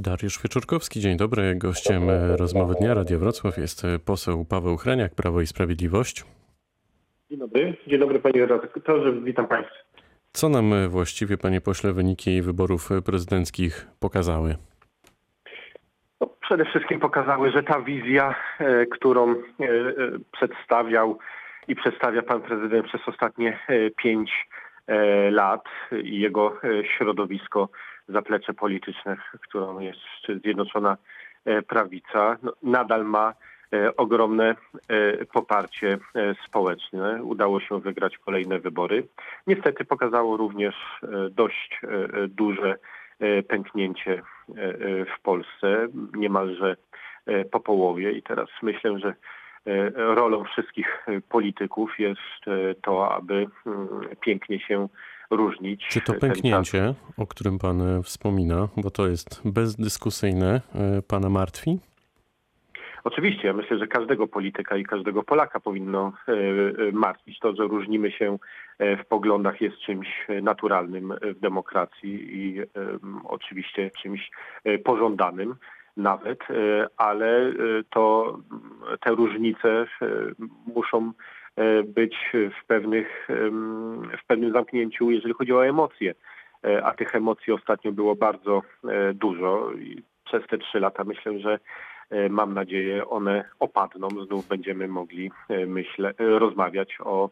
Dariusz Wieczorkowski, dzień dobry. Gościem rozmowy dnia Radia Wrocław jest poseł Paweł Chreniak, Prawo i Sprawiedliwość. Dzień dobry, dzień dobry panie redaktorze, witam państwa. Co nam właściwie, panie pośle, wyniki wyborów prezydenckich pokazały? No, przede wszystkim pokazały, że ta wizja, e, którą e, e, przedstawiał i przedstawia pan prezydent przez ostatnie pięć lat i jego środowisko, zaplecze polityczne, którą jest Zjednoczona Prawica, no, nadal ma ogromne poparcie społeczne. Udało się wygrać kolejne wybory. Niestety pokazało również dość duże pęknięcie w Polsce, niemalże po połowie i teraz myślę, że rolą wszystkich polityków jest to, aby mm, pięknie się różnić. Czy to pęknięcie, o którym pan wspomina, bo to jest bezdyskusyjne, pana martwi? Oczywiście, ja myślę, że każdego polityka i każdego Polaka powinno e, e, martwić. To, że różnimy się e, w poglądach jest czymś naturalnym w demokracji i oczywiście czymś pożądanym nawet, ale to te różnice muszą być w, pewnych, w pewnym zamknięciu, jeżeli chodzi o emocje. A tych emocji ostatnio było bardzo dużo i przez te trzy lata myślę, że mam nadzieję, one opadną. Znów będziemy mogli, myślę, rozmawiać o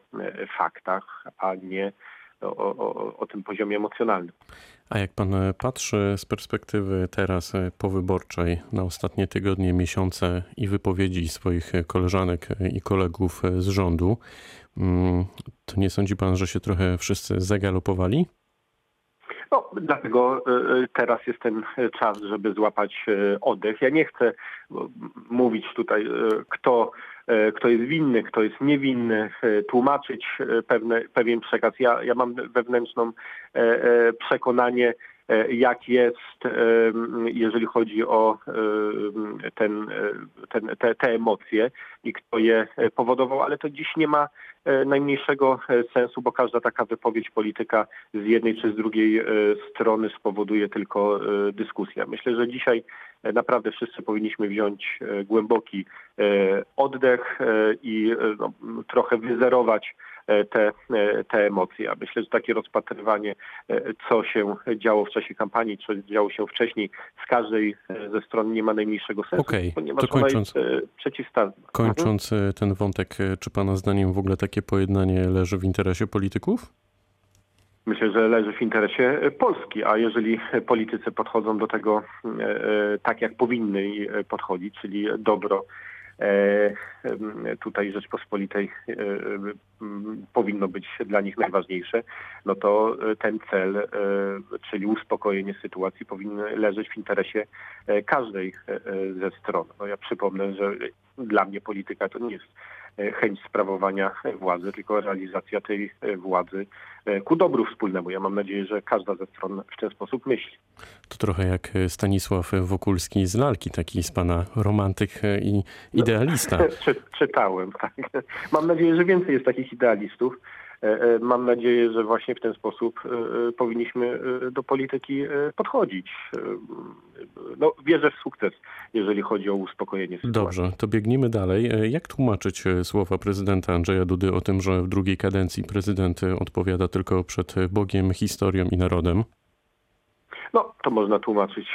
faktach, a nie o, o, o, tym poziomie emocjonalnym. A jak pan patrzy z perspektywy teraz powyborczej na ostatnie tygodnie, miesiące i wypowiedzi swoich koleżanek i kolegów z rządu, mm, to nie sądzi pan, że się trochę wszyscy zagalopowali? No, dlatego e, e, teraz jest ten czas, żeby złapać e, oddech. Ja nie chcę mówić tutaj, kto, kto jest winny, kto jest niewinny, tłumaczyć pewne, pewien przekaz. Ja, ja mam wewnętrzną przekonanie, jak jest, jeżeli chodzi o ten, ten, te, te emocje i kto je powodował, ale to dziś nie ma E, najmniejszego e, sensu, bo każda taka wypowiedź polityka z jednej czy z drugiej e, strony spowoduje tylko dyskusję. Myślę, że dzisiaj naprawdę wszyscy powinniśmy wziąć głęboki oddech i no, trochę wyzerować te, te emocje. A myślę, że takie rozpatrywanie, co się działo w czasie kampanii, co działo się wcześniej, z każdej ze stron nie ma najmniejszego sensu, okay, ponieważ to kończąc, ona jest przeciwstawna. Kończąc ten wątek, czy Pana zdaniem w ogóle takie pojednanie leży w interesie polityków? Myślę, że leży w interesie Polski, a jeżeli politycy podchodzą do tego tak, jak powinny podchodzić, czyli dobro E, tutaj Rzeczpospolitej e, powinno być dla nich najważniejsze, no to ten cel, e, czyli uspokojenie sytuacji powinien leżeć w interesie każdej ze stron. No ja przypomnę, że dla mnie polityka to nie jest chęć sprawowania władzy, tylko realizacja tej władzy ku dobru wspólnemu. Ja mam nadzieję, że każda ze stron w ten sposób myśli. To trochę jak Stanisław Wokulski z lalki, taki z pana romantyk i idealista. No, czytałem, tak. Mam nadzieję, że więcej jest takich idealistów. E, e, mam nadzieję, że właśnie w ten sposób e, powinniśmy do polityki podchodzić. No, wierzę w sukces, jeżeli chodzi o uspokojenie sytuacji. Dobrze, to biegnijmy dalej. Jak tłumaczyć słowa prezydenta Andrzeja Dudy o tym, że w drugiej kadencji prezydent odpowiada tylko przed Bogiem, historią i narodem? No, to można tłumaczyć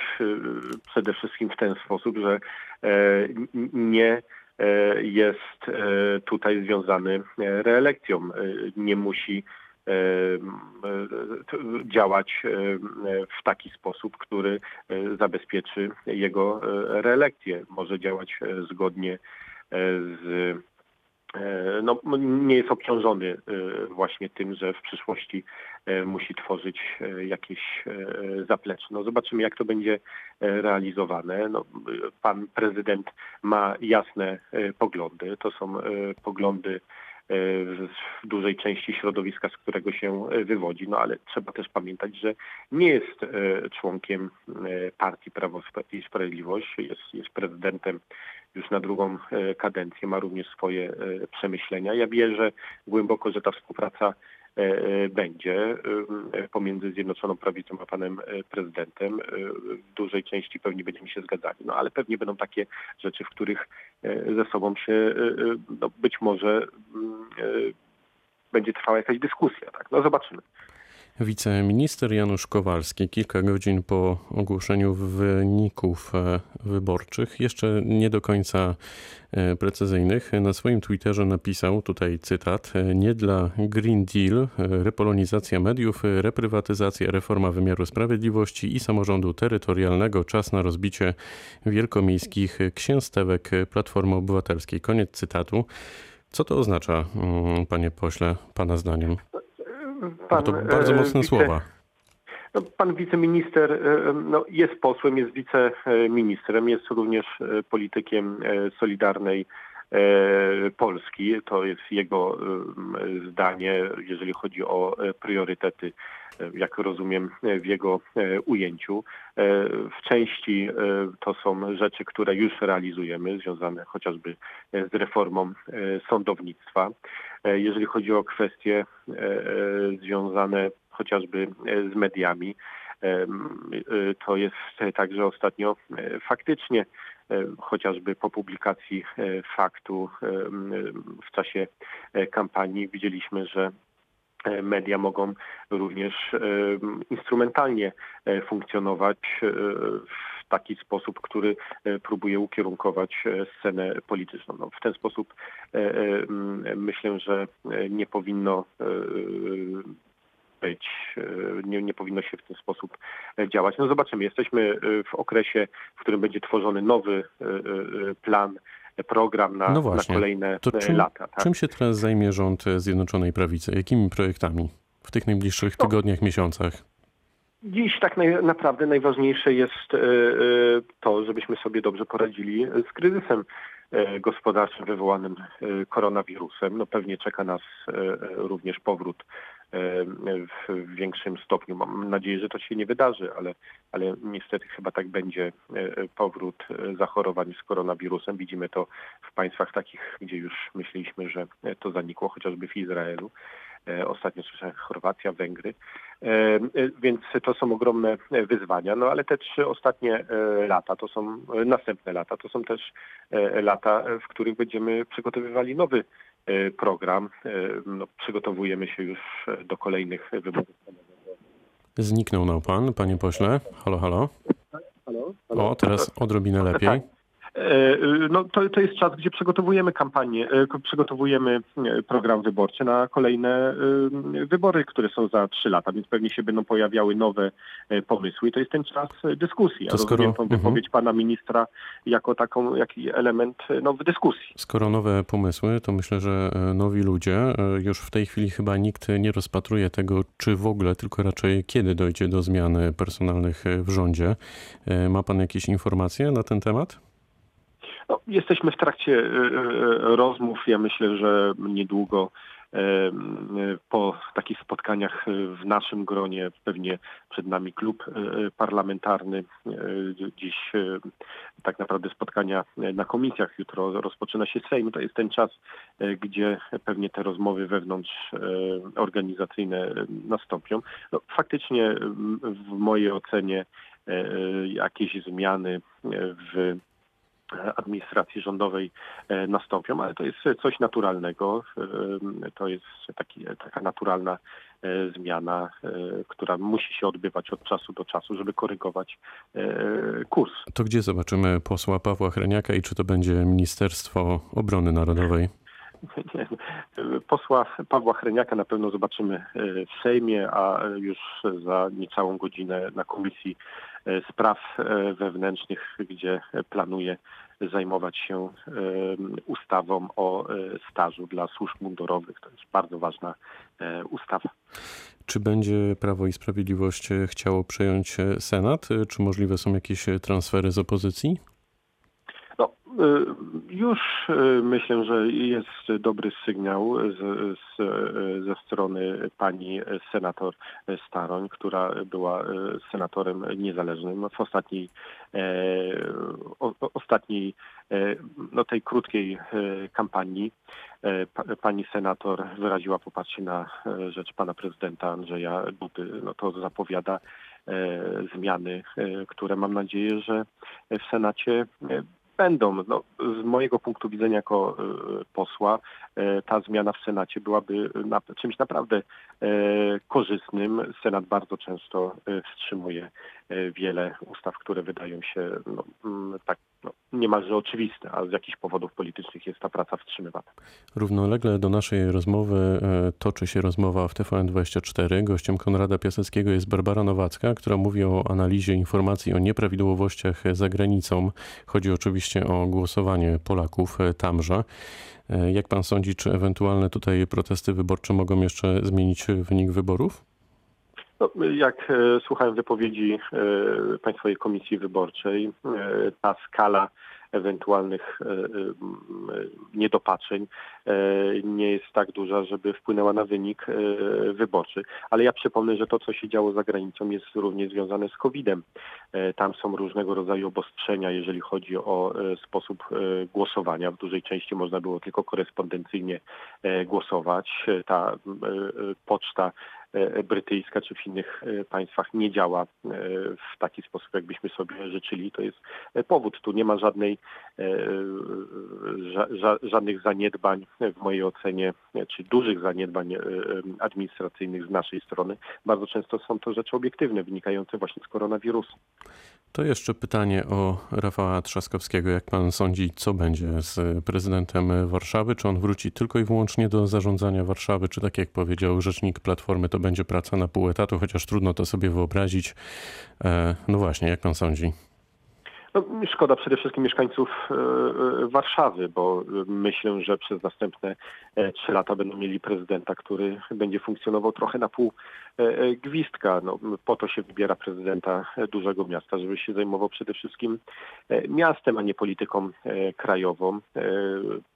przede wszystkim w ten sposób, że nie jest e, tutaj związany e, reelekcją. Nie musi działać w taki sposób, który zabezpieczy jego reelekcję. Może działać zgodnie z E, no, nie jest obciążony e, właśnie tym, że w przyszłości e, musi tworzyć jakieś zaplecze. No, zobaczymy, jak to będzie realizowane. No, pan prezydent ma jasne poglądy. To są poglądy w dużej części środowiska, z którego się wywodzi, no ale trzeba też pamiętać, że nie jest członkiem partii Prawo i Sprawiedliwość, jest, jest prezydentem już na drugą e, kadencję, ma również swoje e, przemyślenia. Ja wierzę głęboko, że ta współpraca będzie pomiędzy Zjednoczoną Prawicą a panem prezydentem. W dużej części pewnie będziemy się zgadzali, no ale pewnie będą takie rzeczy, w których ze sobą się no, być może będzie trwała jakaś dyskusja. Tak? No zobaczymy. Wiceminister Janusz Kowalski kilka godzin po ogłoszeniu wyników e, wyborczych, jeszcze nie do końca e, precyzyjnych, na swoim Twitterze napisał, tutaj cytat, e, nie dla Green Deal, repolonizacja mediów, reprywatyzacja, reforma wymiaru sprawiedliwości i samorządu terytorialnego, czas na rozbicie wielkomiejskich księstewek Platformy Obywatelskiej. Koniec cytatu. Co to oznacza, mm, panie pośle, pana zdaniem? Pan, to bardzo e, mocne wice, słowa. No, pan wiceminister e, no, jest posłem, jest wiceministrem, jest również e, politykiem Solidarnej Polski. To jest jego zdanie, jeżeli chodzi o priorytety, jak rozumiem, w jego ujęciu. W części to są rzeczy, które już realizujemy, związane chociażby z reformą sądownictwa. E, jeżeli chodzi o kwestie e, e, związane chociażby z mediami. To jest tak, że ostatnio faktycznie chociażby po publikacji faktu w czasie kampanii widzieliśmy, że media mogą również instrumentalnie funkcjonować w taki sposób, który e, próbuje ukierunkować e, scenę polityczną. No, w ten sposób e, myślę, że nie powinno być, nie, nie powinno się w ten sposób działać. No zobaczymy, jesteśmy w okresie, w którym będzie tworzony nowy plan program na, no na kolejne czym, lata. Tak? Czym się teraz zajmie rząd Zjednoczonej Prawicy? Jakimi projektami w tych najbliższych no. tygodniach, miesiącach? Dziś tak naprawdę najważniejsze jest e, e, to, żebyśmy sobie dobrze poradzili z kryzysem e, gospodarczym wywołanym koronawirusem. No pewnie czeka nas również powrót w większym stopniu. Mam nadzieję, że to się nie wydarzy, ale, ale niestety chyba tak będzie powrót zachorowań z koronawirusem. Widzimy to w państwach takich, gdzie już myśleliśmy, że to zanikło, chociażby w Izraelu. E, ostatnio słyszałem Chorwacja, Węgry, e, e, więc to są ogromne wyzwania, no ale te trzy ostatnie lata, to są następne lata, to są też lata, w których będziemy przygotowywali nowy program. No, przygotowujemy się już do kolejnych wyborów. Zniknął nam pan, panie pośle. Halo, halo. Halo? halo? O, teraz odrobinę lepiej. E, no, to, to jest czas, gdzie przygotowujemy kampanię, e, przygotowujemy e, program wyborczy na kolejne wybory, które są za trzy lata, więc pewnie się będą pojawiały nowe pomysły i to jest ten czas dyskusji. Ja to skoro... rozumiem tą mhm. wypowiedź pana ministra jako taką, jaki element no, w dyskusji. Skoro nowe pomysły, to myślę, że nowi ludzie, już w tej chwili chyba nikt nie rozpatruje tego, czy w ogóle, tylko raczej kiedy dojdzie do zmian personalnych w rządzie. Ma pan jakieś informacje na ten temat? No, jesteśmy w trakcie e, e, rozmów. Ja myślę, że niedługo e, po takich spotkaniach w naszym gronie, pewnie przed nami klub parlamentarny. Dziś tak naprawdę spotkania na komisjach, jutro rozpoczyna się Sejm. To jest ten czas, gdzie pewnie te rozmowy wewnątrz organizacyjne nastąpią. No, faktycznie w mojej ocenie jakieś zmiany w administracji rządowej e, nastąpią, ale to jest coś naturalnego. E, to jest taki, taka naturalna e, zmiana, która musi się odbywać od czasu do czasu, żeby korygować kurs. To gdzie zobaczymy posła Pawła Hreniaka i czy to będzie Ministerstwo Obrony Narodowej? Posła Pawła Hreniaka na pewno zobaczymy w Sejmie, a już za niecałą godzinę na Komisji Spraw Wewnętrznych, gdzie planuje zajmować się ustawą o e, stażu dla służb mundurowych. To jest bardzo ważna e, ustawa. Czy będzie Prawo i Sprawiedliwość chciało przejąć Senat? Czy możliwe są jakieś transfery z opozycji? No, już myślę, że jest dobry sygnał z, z, ze strony pani senator Staroń, która była senatorem niezależnym w ostatniej, o, ostatniej no tej krótkiej kampanii. Pani senator wyraziła poparcie na rzecz pana prezydenta Andrzeja Dudy. No to zapowiada zmiany, które mam nadzieję, że w Senacie będą. No, z mojego punktu widzenia jako y, posła y, ta zmiana w Senacie byłaby na, czymś naprawdę y, korzystnym. Senat bardzo często wstrzymuje wiele ustaw, które wydają się no, mm, tak no, niemalże oczywiste, a z jakichś powodów politycznych jest ta praca wstrzymywana. Równolegle do naszej rozmowy toczy się rozmowa w TVN24. Gościem Konrada Piaseckiego jest Barbara Nowacka, która mówi o analizie informacji o nieprawidłowościach za granicą. Chodzi oczywiście o głosowanie Polaków e, tamże. E, jak pan sądzi, czy ewentualne tutaj protesty wyborcze mogą jeszcze zmienić wynik wyborów? No, jak e, słuchałem wypowiedzi Państwowej Komisji Wyborczej, ta skala ewentualnych e, e, niedopatrzeń e, nie jest tak duża, żeby wpłynęła na wynik wyborczy. Ale ja przypomnę, że to, co się działo za granicą jest również związane z COVID-em. Tam są różnego rodzaju obostrzenia, jeżeli chodzi o sposób głosowania. W dużej części można było tylko korespondencyjnie głosować. Ta poczta E, brytyjska czy w innych e, państwach nie działa e, w taki sposób, jakbyśmy sobie życzyli. To jest powód. Tu nie ma żadnej, ża, żadnych zaniedbań w mojej ocenie, czy dużych zaniedbań administracyjnych z naszej strony. Bardzo często są to rzeczy obiektywne, wynikające właśnie z koronawirusa. To jeszcze pytanie o Rafała Trzaskowskiego. Jak pan sądzi, co będzie z prezydentem Warszawy? Czy on wróci tylko i wyłącznie do zarządzania Warszawy, czy tak jak powiedział rzecznik Platformy, to będzie praca na pół etatu, chociaż trudno to sobie wyobrazić. E, no właśnie, jak pan sądzi? No, szkoda przede wszystkim mieszkańców e, e, Warszawy, bo myślę, że przez następne trzy lata będą mieli prezydenta, który będzie funkcjonował trochę na pół gwizdka. No, po to się wybiera prezydenta dużego miasta, żeby się zajmował przede wszystkim miastem, a nie polityką krajową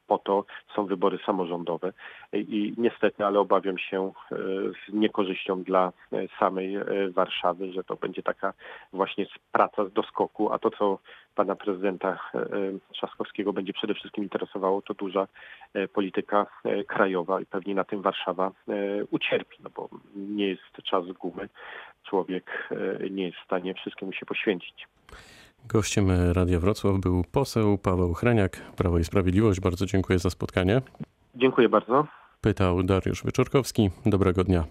po to są wybory samorządowe i niestety, ale obawiam się e, z niekorzyścią dla e, samej e, Warszawy, że to będzie taka właśnie praca z doskoku, a to co pana prezydenta Trzaskowskiego będzie przede wszystkim interesowało, to duża polityka krajowa i pewnie na tym Warszawa ucierpi, no bo nie jest czas gumy. Człowiek nie jest w stanie wszystkiemu się poświęcić. Gościem Radia Wrocław był poseł Paweł Hreniak, Prawo i Sprawiedliwość. Bardzo dziękuję za spotkanie. Dziękuję bardzo. Pytał Dariusz Wyczorkowski. Dobrego dnia.